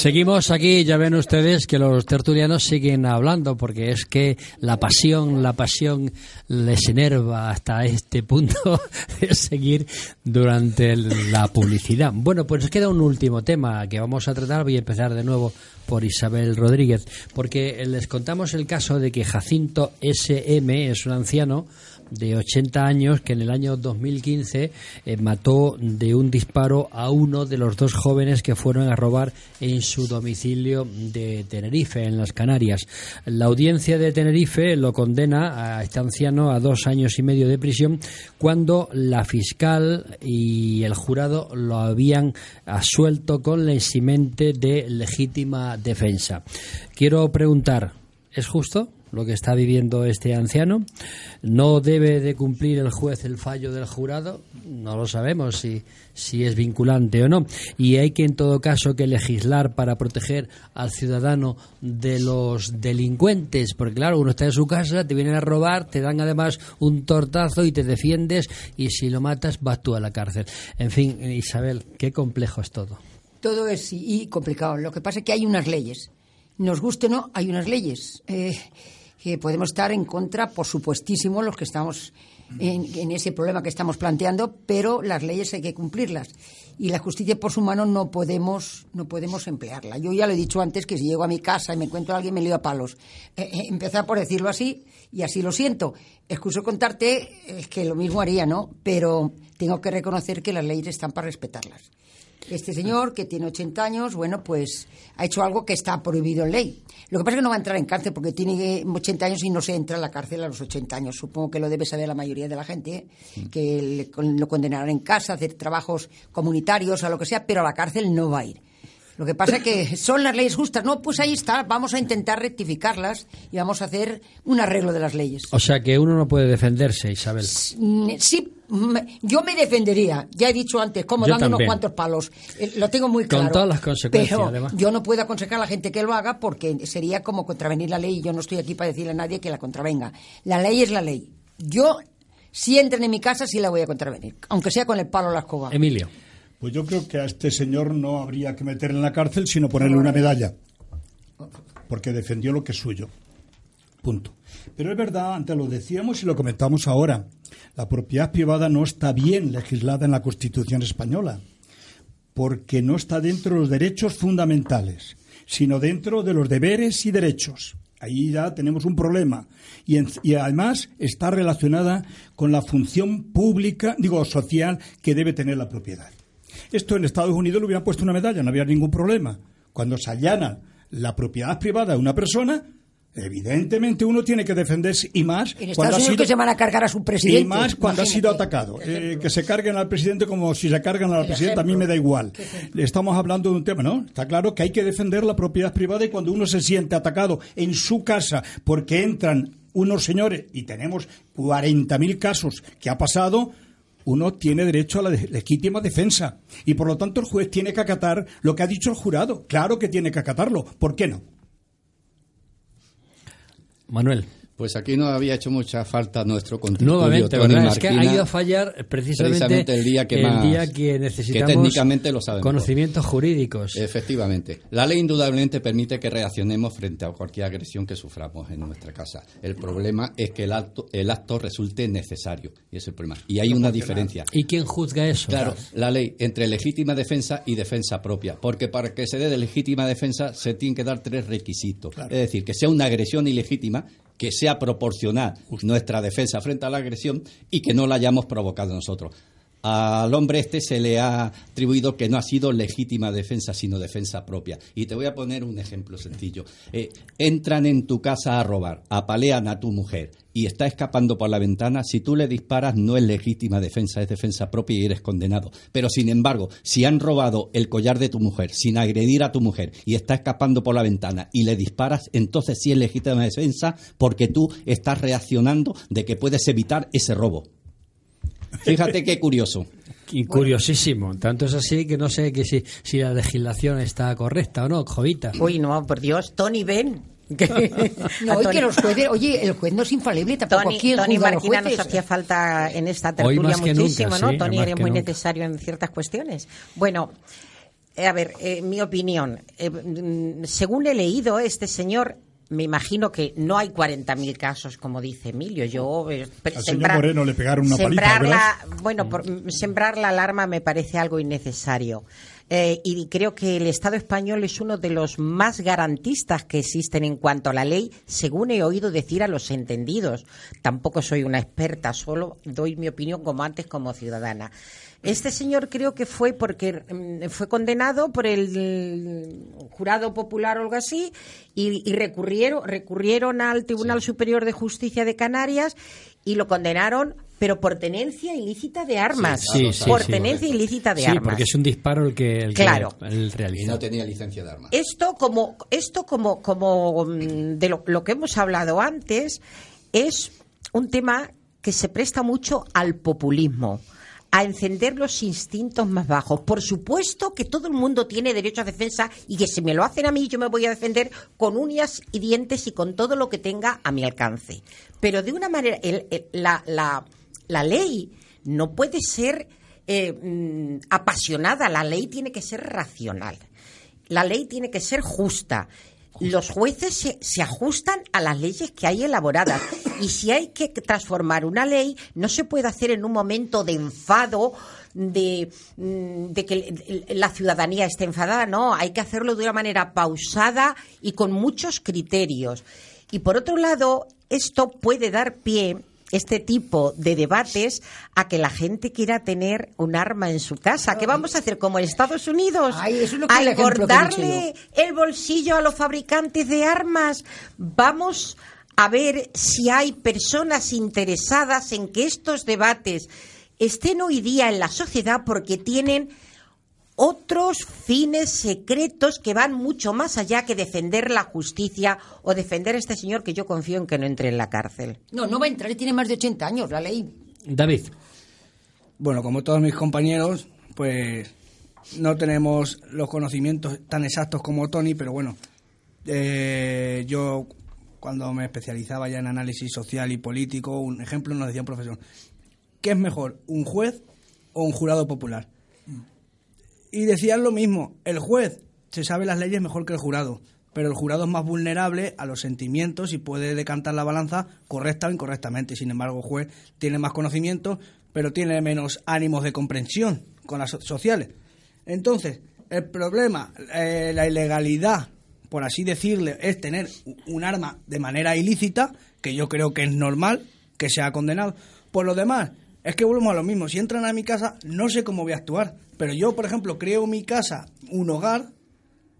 Seguimos aquí, ya ven ustedes que los tertulianos siguen hablando porque es que la pasión, la pasión les enerva hasta este punto de seguir durante la publicidad. Bueno, pues nos queda un último tema que vamos a tratar. Voy a empezar de nuevo por Isabel Rodríguez, porque les contamos el caso de que Jacinto SM es un anciano de 80 años que en el año 2015 eh, mató de un disparo a uno de los dos jóvenes que fueron a robar en su domicilio de Tenerife, en las Canarias. La audiencia de Tenerife lo condena a este anciano a dos años y medio de prisión cuando la fiscal y el jurado lo habían asuelto con la eximente de legítima defensa. Quiero preguntar, ¿es justo? lo que está viviendo este anciano. ¿No debe de cumplir el juez el fallo del jurado? No lo sabemos si, si es vinculante o no. Y hay que, en todo caso, que legislar para proteger al ciudadano de los delincuentes. Porque, claro, uno está en su casa, te vienen a robar, te dan además un tortazo y te defiendes y si lo matas vas tú a la cárcel. En fin, Isabel, qué complejo es todo. Todo es y complicado. Lo que pasa es que hay unas leyes. Nos guste o no, hay unas leyes. Eh, que podemos estar en contra, por supuestísimo, los que estamos en, ese problema que estamos planteando, pero las leyes hay que cumplirlas. Y la justicia por su mano no podemos, no podemos emplearla. Yo ya lo he dicho antes que si llego a mi casa y me encuentro a alguien, me lío a palos. Eh, eh, empezar por decirlo así, y así lo siento. Excuso contarte es que lo mismo haría, ¿no? Pero tengo que reconocer que las leyes están para respetarlas. Este señor, que tiene 80 años, bueno, pues ha hecho algo que está prohibido en ley. Lo que pasa es que no va a entrar en cárcel porque tiene 80 años y no se entra a la cárcel a los 80 años. Supongo que lo debe saber la mayoría de la gente, ¿eh? que le, lo condenarán en casa, hacer trabajos comunitarios, a lo que sea, pero a la cárcel no va a ir. Lo que pasa es que son las leyes justas. No, pues ahí está. Vamos a intentar rectificarlas y vamos a hacer un arreglo de las leyes. O sea que uno no puede defenderse, Isabel. Sí, yo me defendería. Ya he dicho antes, como yo dando también. unos cuantos palos. Eh, Lo tengo muy claro. Con todas las consecuencias, pero además. Yo no puedo aconsejar a la gente que lo haga porque sería como contravenir la ley y yo no estoy aquí para decirle a nadie que la contravenga. La ley es la ley. Yo, si entran en mi casa, sí la voy a contravenir. Aunque sea con el palo o la escoba. Emilio. Pues yo creo que a este señor no habría que meterle en la cárcel, sino ponerle una medalla. Porque defendió lo que es suyo. Punto. Pero es verdad, antes lo decíamos y lo comentamos ahora, la propiedad privada no está bien legislada en la Constitución española, porque no está dentro de los derechos fundamentales, sino dentro de los deberes y derechos. Ahí ya tenemos un problema. Y, en, y, además está relacionada con la función pública, digo, social, que debe tener la propiedad. Esto en Estados Unidos le hubieran puesto una medalla, no había ningún problema. Cuando se allana la propiedad privada de una persona, evidentemente uno tiene que defenderse y más En cuando ha sido, que se van a cargar a su presidente. y más cuando ha sido atacado. Eh, que se carguen al presidente como si se cargan al El presidente, a mí me da igual. Estamos hablando de un tema, ¿no? Está claro que hay que defender la propiedad privada y cuando uno se siente atacado en su casa porque entran unos señores, y tenemos 40.000 casos que ha pasado, uno tiene derecho a la legítima defensa. Y por lo tanto el juez tiene que acatar lo que ha dicho el jurado. Claro que tiene que acatarlo. ¿Por qué no? Manuel. Pues aquí no había hecho mucha falta nuestro contributo. Nuevamente, Tony ¿verdad? Es que ha ido a fallar precisamente, precisamente el día que el más- día que que necesitamos técnicamente lo sabemos. conocimientos jurídicos. Efectivamente. La ley indudablemente permite que reaccionemos frente a cualquier agresión que suframos en nuestra casa. El problema es que el acto, el acto resulte necesario. Y es el problema. Y hay una diferencia. ¿Y quién juzga eso? Claro, la ley entre legítima defensa y defensa propia. Porque para que se dé de legítima defensa se tienen que dar tres requisitos. Es decir, que sea una agresión ilegítima, que sea proporcional nuestra defensa frente a la agresión y que no la hayamos provocado nosotros. Al hombre este se le ha atribuido que no ha sido legítima defensa, sino defensa propia. Y te voy a poner un ejemplo sencillo. Eh, entran en tu casa a robar, apalean a tu mujer y está escapando por la ventana, si tú le disparas no es legítima defensa, es defensa propia y eres condenado. Pero sin embargo, si han robado el collar de tu mujer sin agredir a tu mujer y está escapando por la ventana y le disparas, entonces sí es legítima defensa porque tú estás reaccionando de que puedes evitar ese robo. Fíjate qué curioso. Y curiosísimo. Tanto es así que no sé que si, si la legislación está correcta o no, Jovita. Uy, no, por Dios, Tony Ben. No, y que los jueces, oye, el juez no es infalible, tampoco Tony, aquí el Tony Marquina nos hacía falta en esta tertulia muchísimo, nunca, ¿no? sí, Tony era muy nunca. necesario en ciertas cuestiones. Bueno, eh, a ver, eh, mi opinión. Eh, mm, según he leído, este señor, me imagino que no hay 40.000 casos, como dice Emilio. Yo, eh, Al señor Moreno le pegaron una paliza, sembrar la, bueno, por- mm, sembrar la alarma me parece algo innecesario. Eh, y creo que el Estado español es uno de los más garantistas que existen en cuanto a la ley, según he oído decir a los entendidos. Tampoco soy una experta, solo doy mi opinión como antes como ciudadana. Este señor creo que fue porque mm, fue condenado por el jurado popular o algo así y, y recurrieron, recurrieron al Tribunal Superior de Justicia de Canarias y lo condenaron, pero por tenencia ilícita de armas. Sí, sí, por sí. tenencia ilícita de sí, armas. porque es un disparo el que, el que Claro. el Y realiza. no tenía licencia de armas. Esto como esto como como mm, de lo, lo que hemos hablado antes es un tema que se presta mucho al populismo a encender los instintos más bajos. Por supuesto que todo el mundo tiene derecho a defensa y que si me lo hacen a mí yo me voy a defender con uñas y dientes y con todo lo que tenga a mi alcance. Pero de una manera, el- el- la, la- la ley no puede ser eh, mm, apasionada, la ley tiene que ser racional. La ley tiene que ser justa. Los jueces se, se ajustan a las leyes que hay elaboradas. Y si hay que transformar una ley, no se puede hacer en un momento de enfado, de, mm, de que la ciudadanía esté enfadada. No, hay que hacerlo de una manera pausada y con muchos criterios. Y por otro lado, esto puede dar pie este tipo de debates a que la gente quiera tener un arma en su casa. ¿Qué vamos a hacer como en Estados Unidos? Ay, eso es lo que a engordarle el bolsillo a los fabricantes de armas. Vamos a ver si hay personas interesadas en que estos debates estén hoy día en la sociedad porque tienen otros fines secretos que van mucho más allá que defender la justicia o defender a este señor que yo confío en que no entre en la cárcel. No, no va a entrar, tiene más de 80 años la ley. David, Bueno, como todos mis compañeros, pues no tenemos los conocimientos tan exactos como Tony, pero bueno, eh, yo cuando me especializaba ya en análisis social y político, un ejemplo nos decía un profesor, ¿qué es mejor, un juez o un jurado popular? Y decían lo mismo, el juez se sabe las leyes mejor que el jurado, pero el jurado es más vulnerable a los sentimientos y puede decantar la balanza correcta o incorrectamente. Sin embargo, el juez tiene más conocimientos, pero tiene menos ánimos de comprensión con las so- sociales. Entonces, el problema, eh, la ilegalidad, por así decirle, es tener un arma de manera ilícita, que yo creo que es normal que sea condenado. Por lo demás, es que volvemos a lo mismo. Si entran a mi casa, no sé cómo voy a actuar. Pero yo, por ejemplo, creo mi casa un hogar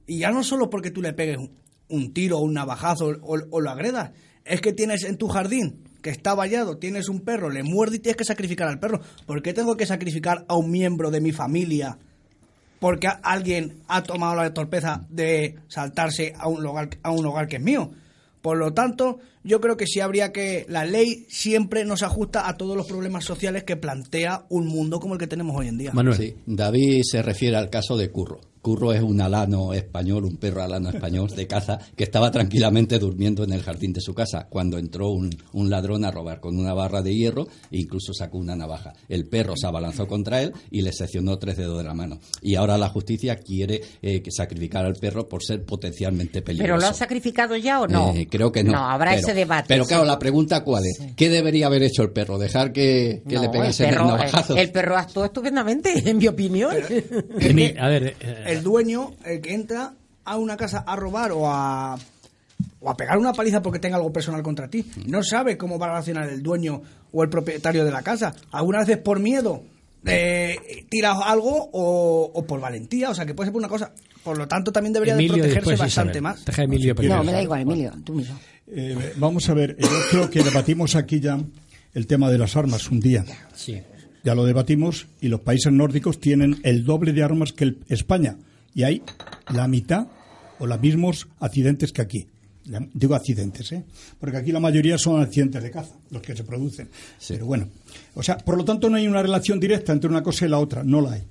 y ya no solo porque tú le pegues un, un tiro o un navajazo o, o lo agredas, es que tienes en tu jardín que está vallado, tienes un perro, le muerde y tienes que sacrificar al perro. ¿Por qué tengo que sacrificar a un miembro de mi familia? Porque alguien ha tomado la torpeza de saltarse a un hogar, a un hogar que es mío. Por lo tanto, yo creo que sí habría que. La ley siempre nos ajusta a todos los problemas sociales que plantea un mundo como el que tenemos hoy en día. Manuel. Sí, David se refiere al caso de Curro. Curro es un alano español, un perro alano español de caza que estaba tranquilamente durmiendo en el jardín de su casa cuando entró un, un ladrón a robar con una barra de hierro e incluso sacó una navaja. El perro se abalanzó contra él y le seccionó tres dedos de la mano. Y ahora la justicia quiere eh, que sacrificar al perro por ser potencialmente peligroso. ¿Pero lo han sacrificado ya o no? Eh, creo que no. No, habrá Pero- ese debate. Pero sí. claro, la pregunta cuál es, ¿qué debería haber hecho el perro? ¿Dejar que, que No, le el pegase el perro, navajazo? el perro actuó estupendamente, en mi opinión. Emi- a ver, eh, el dueño, el que entra a una casa a robar o a, o a pegar una paliza porque tenga algo personal contra ti, no sabe cómo va a reaccionar el dueño o el propietario de la casa. Algunas veces por miedo eh, tiras algo o, o por valentía, o sea que puede ser por una cosa. Por lo tanto, también debería de protegerse después bastante Isabel. más. Deja a Emilio primero. No, me da igual, Emilio, tú mismo. Eh, vamos a ver, yo creo que debatimos aquí ya el tema de las armas un día. Sí. Ya lo debatimos y los países nórdicos tienen el doble de armas que el- España. Y hay la mitad o los mismos accidentes que aquí. Digo accidentes, ¿eh? Porque aquí la mayoría son accidentes de caza, los que se producen. Pero bueno, o sea, por lo tanto no hay una relación directa entre una cosa y la otra, no la hay.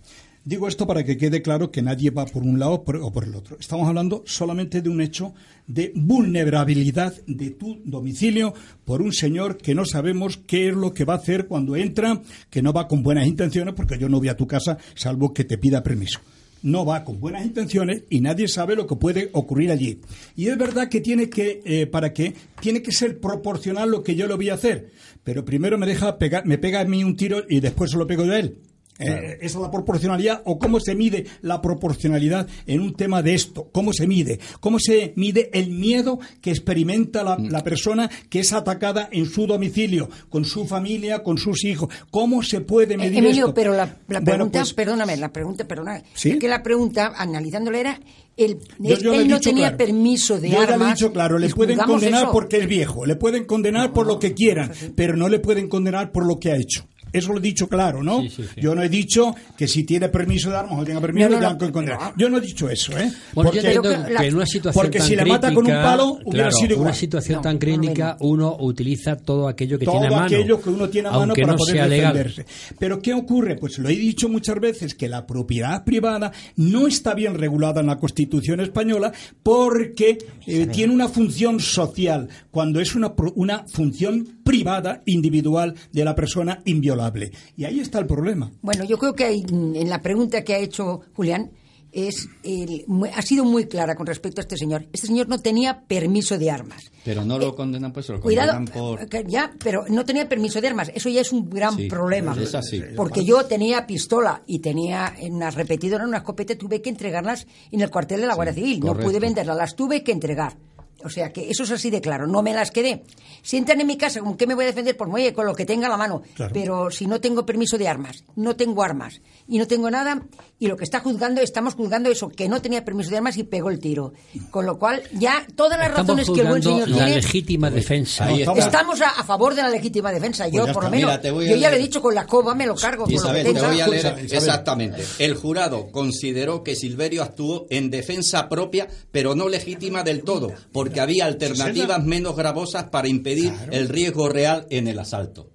Digo esto para que quede claro que nadie va por un lado o por el otro. Estamos hablando solamente de un hecho de vulnerabilidad de tu domicilio por un señor que no sabemos qué es lo que va a hacer cuando entra, que no va con buenas intenciones, porque yo no voy a tu casa salvo que te pida permiso. No va con buenas intenciones y nadie sabe lo que puede ocurrir allí. Y es verdad que tiene que, eh, para que, tiene que ser proporcional lo que yo le voy a hacer. Pero primero me deja pegar, me pega a mí un tiro y después se lo pego yo a él. Eh, ¿Esa es la proporcionalidad o cómo se mide la proporcionalidad en un tema de esto? ¿Cómo se mide? ¿Cómo se mide el miedo que experimenta la, la persona que es atacada en su domicilio, con su familia, con sus hijos? ¿Cómo se puede Eh, medir Emilio, esto? pero la, la Bueno, pregunta, pues, perdóname, la pregunta, perdóname, ¿Sí? es que la pregunta, analizándola, era, el, Yo- él, yo no tenía claro. permiso de Yo ya armas. le he dicho claro, le pueden condenar eso. porque es viejo, le pueden condenar por lo que quieran, pero no le pueden condenar por lo que ha hecho. Eso lo he dicho claro, ¿no? Sí, sí, sí. Yo no he dicho que si tiene permiso de armas o tenga permiso, No, no, Yo no he dicho eso, ¿eh? Bueno, Porque- yo que la- que en una situación porque tan si le mata con un crítica, palo, hubiera claro, sido igual. una situación No, tan no, crítica, no. uno utiliza todo aquello que todo tiene a mano. aquello que uno tiene a mano para no poder defenderse. Pero ¿qué ocurre? Pues lo he dicho muchas veces que la propiedad privada no está bien regulada en la Constitución española porque eh, tiene una función social cuando es una pro- una función privada individual de la persona inviolable. Y ahí está el problema. Bueno, yo creo que hay, en la pregunta que ha hecho Julián es el- ha sido muy clara con respecto a este señor. Este señor no tenía permiso de armas. Pero no lo condenan, pues lo Cuidado, condenan por... que ya, pero no tenía permiso de armas. Eso ya es un gran Sí, problema. es así. Porque yo tenía pistola y tenía una repetidora, una escopeta, tuve que entregarlas en el cuartel de la Guardia Civil. No pude venderlas, las tuve que entregar. O sea que eso es así de claro, no me las quedé. Si entran en mi casa, ¿con qué me voy a defender? Pues oye, con lo que tenga a la mano. Claro. Pero si no tengo permiso de armas, no tengo armas y no tengo nada, y lo que está juzgando, estamos juzgando eso, que no tenía permiso de armas y pegó el tiro. Con lo cual, ya todas las Estamos razones que el buen señor la tiene. legítima defensa. Ahí está. Estamos a, a favor de la legítima defensa. Yo, ya por lo menos, Mira, yo ya le he dicho con la coba me lo cargo. con lo que te tenga. voy a leer Isabel, Isabel. exactamente. El jurado consideró que Silverio actuó en defensa propia, pero no legítima del todo, porque había alternativas menos gravosas para impedir el riesgo real en el asalto.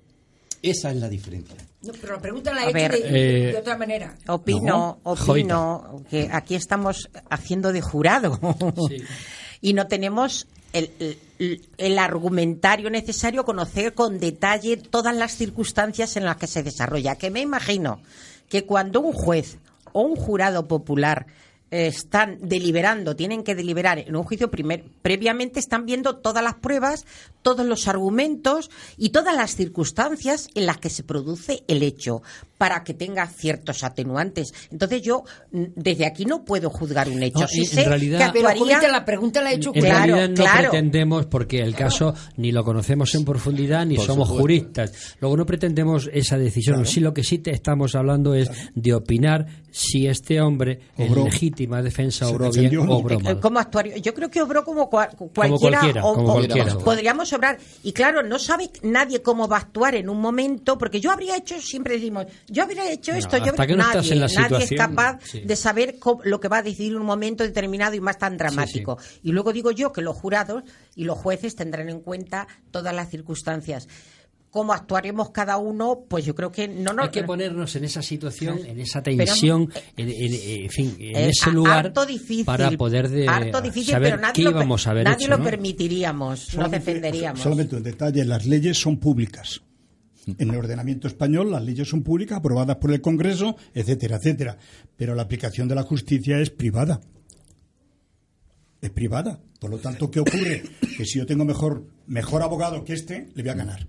Esa es la diferencia. No, pero la pregunta la he hecho ver, de, eh, de otra manera. Opino, opino que aquí estamos haciendo de jurado y no tenemos el, el- el argumentario necesario, conocer con detalle todas las circunstancias en las que se desarrolla. Que me imagino que cuando un juez o un jurado popular están deliberando, tienen que deliberar en un juicio primer, previamente están viendo todas las pruebas, todos los argumentos y todas las circunstancias en las que se produce el hecho para que tenga ciertos atenuantes. Entonces yo mm, desde aquí no puedo juzgar un hecho. No, Sí en sé realidad- que Pero la pregunta la he hecho En Claro, realidad no claro. pretendemos, porque el caso ni lo conocemos en profundidad ni Por somos supuesto. juristas. Luego no pretendemos esa decisión. Sí, lo que sí te estamos hablando es de opinar si este hombre en Obró. legítima defensa obró bien o obró mal. ¿Cómo actuaría? Yo creo que obró como cua- cualquiera. cualquiera, o- como o- cualquiera. Podríamos obrar. Y claro, no sabe nadie cómo va a actuar en un momento, porque yo habría hecho, siempre decimos, yo habría hecho Bueno, esto. yo hasta habría- que no nadie, estás en la nadie es capaz sí. de saber cómo- lo que va a decidir en un momento determinado y más tan dramático. Y luego digo yo que los jurados y los jueces tendrán en cuenta todas las circunstancias. Cómo actuaremos cada uno, pues yo creo que no nos. Hay que ponernos en esa situación, en esa tensión, en, en- en fin, en Eh, ese a- lugar harto difícil, para poder de, harto difícil, saber pero nadie qué lo, íbamos a haber nadie hecho, lo ¿no? permitiríamos, nos Solamente- defenderíamos. Solamente un detalle, las leyes son públicas. En el ordenamiento español las leyes son públicas, aprobadas por el Congreso, etcétera, etcétera. Pero la aplicación de la justicia es privada. Es privada. Por lo tanto, ¿qué ocurre? Que si yo tengo mejor, mejor abogado que este, le voy a ganar.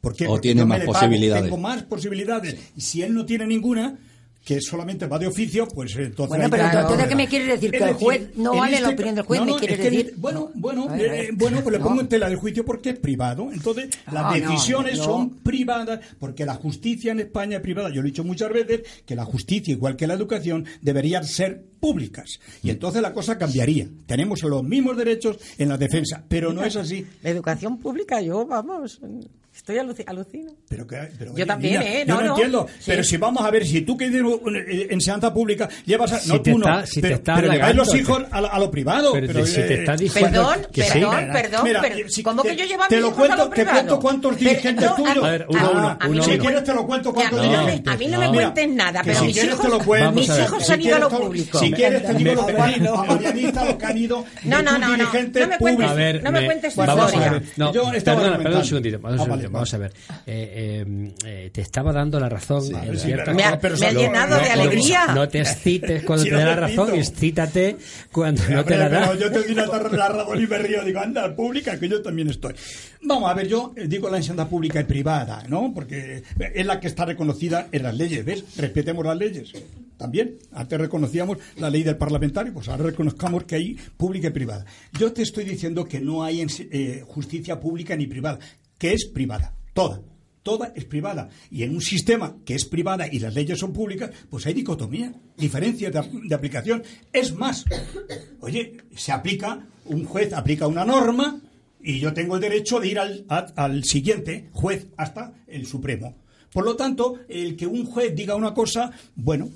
¿Por qué? O Porque tiene más pago, posibilidades. Tengo más posibilidades. Y si él no tiene ninguna, que solamente va de oficio, pues entonces... Bueno, pero entonces, ¿qué me quieres decir? Que el juez no vale la este opinión del juez, no, ¿me quieres es que- decir? Bueno, bueno, a eh, bueno, pues le pongo en tela de juicio porque es privado. Entonces, las No, no, decisiones son privadas porque la justicia en España es privada. Yo lo he dicho muchas veces que la justicia, igual que la educación, deberían ser públicas. Y entonces la cosa cambiaría. Tenemos los mismos derechos en la defensa, pero no es así. La educación pública, yo, vamos, estoy aluci- alucino. Pero que- pero, Yo oye, también, niña, ¿eh? Yo No, no, no. entiendo. Sí. Pero si vamos a ver, si tú que una, eh, enseñanza pública llevas a. Si no, te tú no. está- si te pero, está pero lleváis los te- hijos a, lo- a lo privado. Pero pero, si te eh, está diciendo Perdón, que sí. perdón, perdón, Mira, pero si ¿cómo te- que yo llevo a te mis lo hijos a cuento- lo te privado? cuento cuántos Pero, dirigentes no, tuyos. A ver, uno, a- uno, uno, no si me quieres te lo cuento cuántos mí no me- dirigentes. A mí no me No. cuentes nada, pero si mis quieres hijos, te cuento. Si han ido a lo te- público. Si quieres te digo los periodistas los que han ido No, no, no, no. dirigentes No me cuentes- no me cuentes tu vamos historia. a ver. No, Yo perdona un segundito. Vamos, a ver. Eh, eh, eh, te estaba dando la razón en sí, Me ha- pero me ha no, llenado no, de alegría. No te excites cuando te da la razón, excítate cuando no te Hombre, la da. yo te doy la, la razón y me río. Digo, anda, pública, que yo también estoy. Vamos a ver, yo digo la enseñanza pública y privada, ¿no? Porque es la que está reconocida en las leyes, ¿ves? Respetemos las leyes. También, antes reconocíamos la ley del parlamentario, pues ahora reconozcamos que hay pública y privada. Yo te estoy diciendo que no hay eh, justicia pública ni privada, que es privada, toda. Toda es privada. Y en un sistema que es privada y las leyes son públicas, pues hay dicotomía, diferencias de, de aplicación. Es más, oye, se aplica, un juez aplica una norma y yo tengo el derecho de ir al, a- al siguiente juez hasta el Supremo. Por lo tanto, el que un juez diga una cosa, bueno.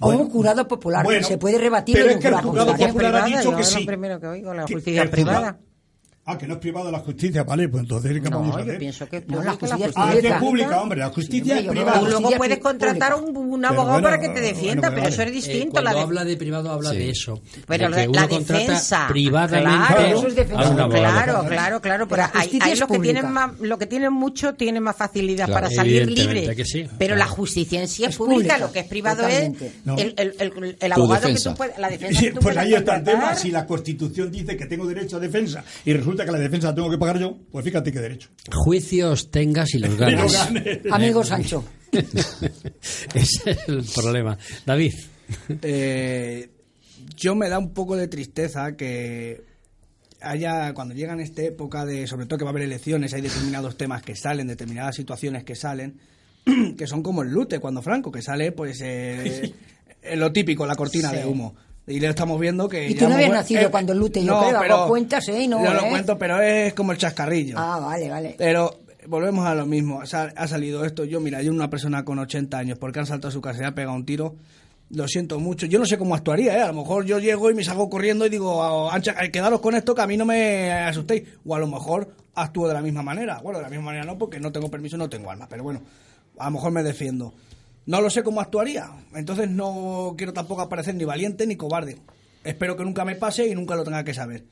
O bueno, un jurado popular, que se puede rebatir pero es que el jurado popular. popular ha dicho que lo sí. primero que oigo, la justicia privada. Ah, que no es privada la justicia, vale, pues entonces, ¿qué vamos a No, hacer? yo pienso que es No, la pública, justicia es Ah, que pública. es pública, hombre, la justicia Sí, es hombre, privada. Tú luego puedes contratar un, un abogado bueno, para que te defienda, bueno, pero eso es Eh, distinto. cuando la de- habla de privado habla Sí. de eso. Pero de la, que uno la contrata defensa, privadamente claro, Eso es defensa. a un abogado. Claro, claro, claro. Pero La hay, justicia hay es los que pública. tienen más, lo que tienen mucho tienen más facilidad Claro. para salir libre. que sí, Pero claro. la justicia en sí es, Es pública, pública, lo que es privado totalmente. es No. el, el, el- el abogado defensa. que tú puedes, la defensa pues ahí está el tema. Si la Constitución dice que tengo derecho a defensa y resulta que la defensa la tengo que pagar yo, pues fíjate qué derecho. Juicios tengas y los ganas. Amigo Sancho. Ese es el problema. David. Eh, yo me da un poco de tristeza que haya, cuando llegan esta época de, sobre todo que va a haber elecciones, hay determinados temas que salen, determinadas situaciones que salen, que son como el lute cuando Franco, que sale pues eh, eh, lo típico, la cortina Sí. de humo. Y le estamos viendo que... Y tú no hemos- habías nacido cuando el Lute, yo creo, hago cuentas, ¿eh? Y no, yo lo ¿eh? cuento, pero es como el chascarrillo. Ah, vale, vale. Pero volvemos a lo mismo. Ha salido esto. Yo, mira, yo una persona con 80 años, porque han saltado a su casa y ha pegado un tiro. Lo siento mucho. Yo no sé cómo actuaría, ¿eh? A lo mejor yo llego y me salgo corriendo y digo, "Ah, ancha, eh, quedaros con esto que a mí no me asustéis. O a lo mejor actúo de la misma manera. Bueno, de la misma manera no, porque no tengo permiso, no tengo armas. Pero bueno, a lo mejor me defiendo. No lo sé cómo actuaría. Entonces no quiero tampoco aparecer ni valiente ni cobarde. Espero que nunca me pase y nunca lo tenga que saber.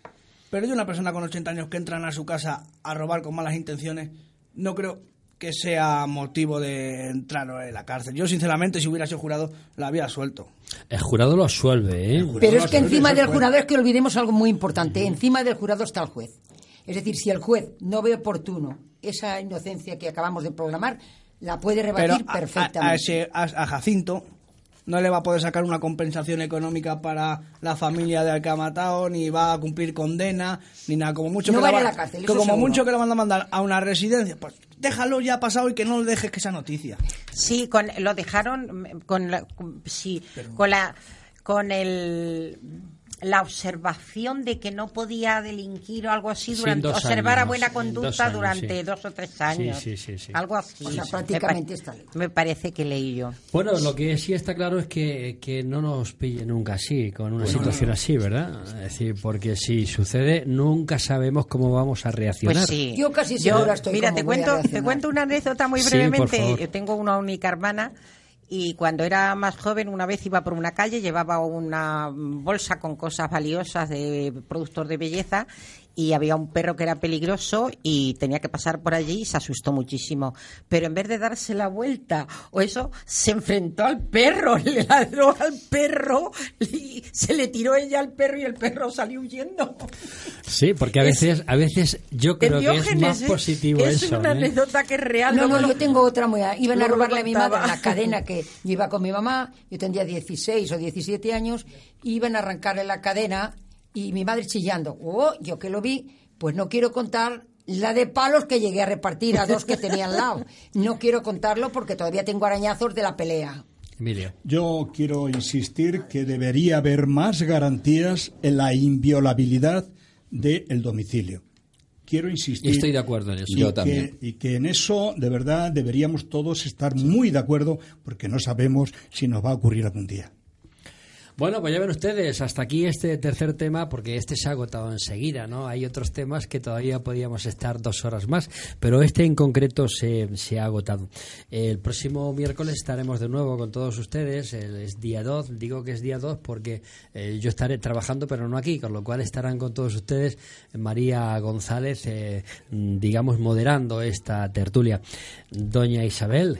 Pero yo, una persona con 80 años que entran a su casa a robar con malas intenciones, no creo que sea motivo de entrar en la cárcel. Yo, sinceramente, si hubiera sido jurado, la había suelto. El jurado lo absuelve, ¿eh? Pero es que encima del jurado es que olvidemos algo muy importante. Encima del jurado está el juez. Es decir, si el juez no ve oportuno esa inocencia que acabamos de programar, la puede rebatir a- perfectamente. a ese- a- a Jacinto no le va a poder sacar una compensación económica para la familia del que ha matado, ni va a cumplir condena, ni nada. Como mucho No que va a la ir a va- la cárcel, que eso como seguro. mucho que le van a mandar a una residencia, pues déjalo ya pasado y que no le dejes que esa noticia. Sí, con, lo dejaron con la, con- sí, con la con el la observación de que no podía delinquir o algo así Sí, durante dos observar a años, buena conducta años, durante sí. dos o tres años Sí, sí, sí, sí. algo así O sea, Me prácticamente pa- está ley. me parece que leí yo Bueno, lo que sí está claro es que, que no nos pille nunca así, con una situación así, ¿verdad? Es decir, porque si sucede, nunca sabemos cómo vamos a reaccionar. Pues sí. Yo casi segura estoy Mira, te cuento, te reaccionar. cuento una anécdota muy Sí, por brevemente. favor. Yo tengo una única hermana y cuando era más joven, una vez iba por una calle, llevaba una bolsa con cosas valiosas de productos de belleza y había un perro que era peligroso y tenía que pasar por allí y se asustó muchísimo. Pero en vez de darse la vuelta o eso, se enfrentó al perro, le ladró al perro y se le tiró ella al perro y el perro salió huyendo. Sí, porque a Es- veces, a veces yo creo que es más positivo Que es eso. una ¿eh? anécdota que es real. No, no, lo- yo tengo otra muy... Iban a robarle a mi madre la cadena que que yo iba con mi mamá, yo tendría 16 o 17 años, iban a arrancarle la cadena y mi madre chillando. Oh, yo que lo vi, pues no quiero contar la de palos que llegué a repartir a dos que tenía al lado. No quiero contarlo porque todavía tengo arañazos de la pelea. Emilio. Yo quiero insistir que debería haber más garantías en la inviolabilidad del domicilio. Quiero insistir. Estoy de acuerdo en eso. y Yo que- también. y que en eso, de verdad, deberíamos todos estar muy de acuerdo porque no sabemos si nos va a ocurrir algún día. Bueno, pues ya ven ustedes, hasta aquí este tercer tema, porque este se ha agotado enseguida, ¿no? Hay otros temas que todavía podíamos estar dos horas más, pero este en concreto se, se ha agotado. El próximo miércoles estaremos de nuevo con todos ustedes, es día 2, digo que es día 2 porque eh, yo estaré trabajando, pero no aquí, con lo cual estarán con todos ustedes María González, eh, digamos, moderando esta tertulia. Doña Isabel,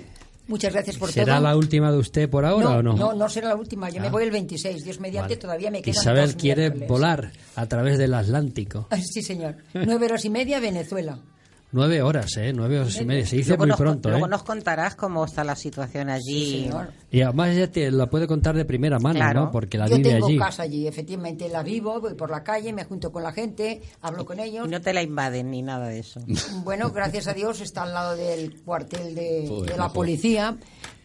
Muchas gracias por ¿será todo. la última de usted por ahora o no? No, no será la última. Yo me Ah. voy el 26. Dios mediante, Vale. todavía me quedan Isabel dos quiere miércoles. volar a través del Atlántico. Ah, Sí, señor. Nueve horas y media, Venezuela. Nueve horas, ¿eh? Nueve horas y media. Se dice luego muy nos, pronto, luego ¿eh? nos contarás cómo está la situación allí. señor. Y además ya te la puede contar de primera mano, Claro. ¿no? Porque la Yo vive tengo allí. casa allí, efectivamente la vivo, voy por la calle, me junto con la gente, hablo con ellos. y no te la invaden ni nada de eso. Bueno, gracias a Dios está al lado del cuartel de, de la policía.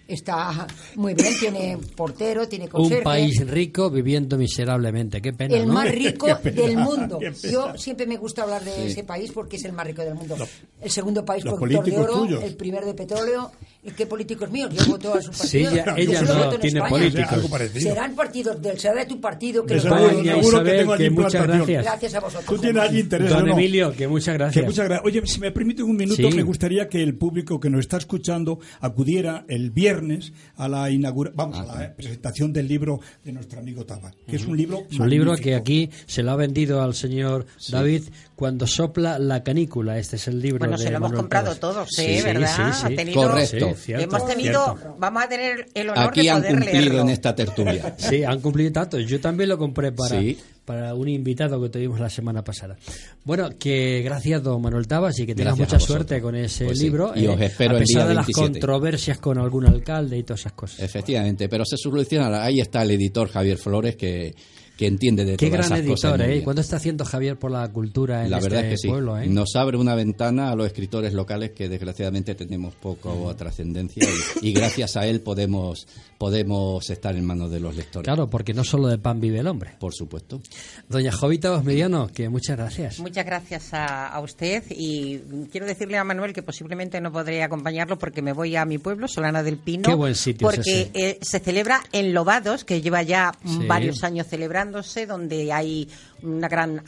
Está muy bien, tiene portero, tiene Un conserje. país rico viviendo miserablemente. Qué pena, el ¿no? más rico pena, del mundo. Yo siempre me gusta hablar de Sí. ese país porque es el más rico del mundo. el segundo país productor de oro, tuyos. el primer de petróleo. ¿Y qué políticos míos? Yo voto a su partido. Sí, ella- ella no tiene España. políticos. Serán partidos del será de tu partido que De nos seguro, van a Doña que Isabel, tengo allí que muchas gracias. Gracias a vosotros. Tú tienes allí interés. Don ¿o no? Emilio, que muchas Que gracias. muchas gracias. Oye, si me permite un minuto, Sí. me gustaría que el público que nos está escuchando acudiera el viernes a la inaugura vamos, a la presentación del libro de nuestro amigo Taba, que es un libro Es un libro que aquí se lo ha vendido al señor David cuando sopla la canícula. Este es el libro Bueno, de se lo hemos Manuel comprado todos, Sí, ¿eh? sí, ¿Verdad? sí, sí. Ha tenido- Correcto. Cierto, Hemos tenido, cierto. vamos a tener el honor Aquí de han poder cumplido leerlo. en esta tertulia. Sí, han cumplido tantos. Yo también lo compré para, Sí. Para un invitado que tuvimos la semana pasada. Bueno, que gracias, don Manuel Tabas, y que tengas mucha suerte con ese Pues sí, libro. y os espero a el pesar día de las 27. controversias con algún alcalde y todas esas cosas. Efectivamente, pero se soluciona. Ahí está el editor Javier Flores que, que entiende de Qué todas gran esas cosas. editor, muy ¿eh? bien. ¿Cuándo está haciendo Javier por la cultura en La este verdad es que sí. pueblo? ¿eh? Nos abre una ventana a los escritores locales que desgraciadamente tenemos poco trascendencia y, y gracias a él podemos, podemos estar en manos de los lectores. Claro, porque no solo de pan vive el hombre. Por supuesto. Doña Jovita Osmediano, que muchas gracias. Muchas gracias a, a usted y quiero decirle a Manuel que posiblemente no podré acompañarlo porque me voy a mi pueblo, Solana del Pino. Qué buen sitio Porque eh, se celebra en Lobados, que lleva ya Sí. varios años celebrándose, donde hay una gran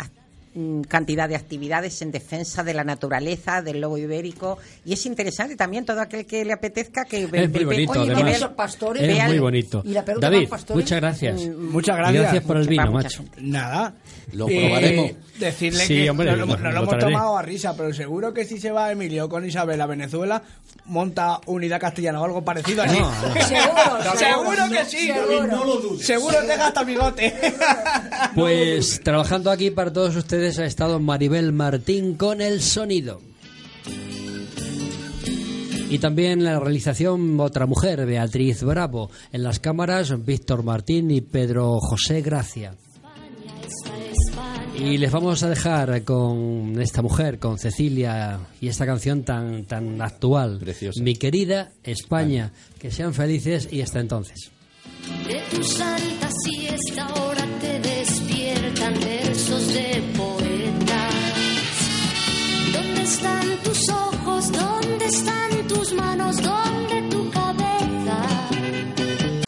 cantidad de actividades en defensa de la naturaleza, del lobo ibérico y es interesante también todo aquel que le apetezca que Es muy bonito, Oye, además. pastores, es vean- muy bonito. y la peluca David, muchas gracias. Muchas Y gracias. gracias por el vino, macho. gente. Nada. Lo Eh, probaremos. Decirle Sí, que hombre, nos, lo- lo- nos lo lo hemos tomado a risa, pero seguro que si se va Emilio con Isabel a Venezuela, monta unidad castellana o algo parecido así. No, no. Seguro, Seguro que sí. seguro. No lo dudes. Seguro te gasta el bigote. Pues trabajando aquí para todos ustedes ha estado Maribel Martín con el sonido. Y también la realización otra mujer, Beatriz Bravo. En las cámaras, Víctor Martín y Pedro José Gracia. Y les vamos a dejar con esta mujer, con Cecilia, y esta canción tan, tan actual. Preciosa. Mi querida España. Que sean felices y hasta entonces. De tu santa siesta ahora te despiertan versos de están tus ojos? ¿Dónde están tus manos? ¿Dónde?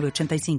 906985.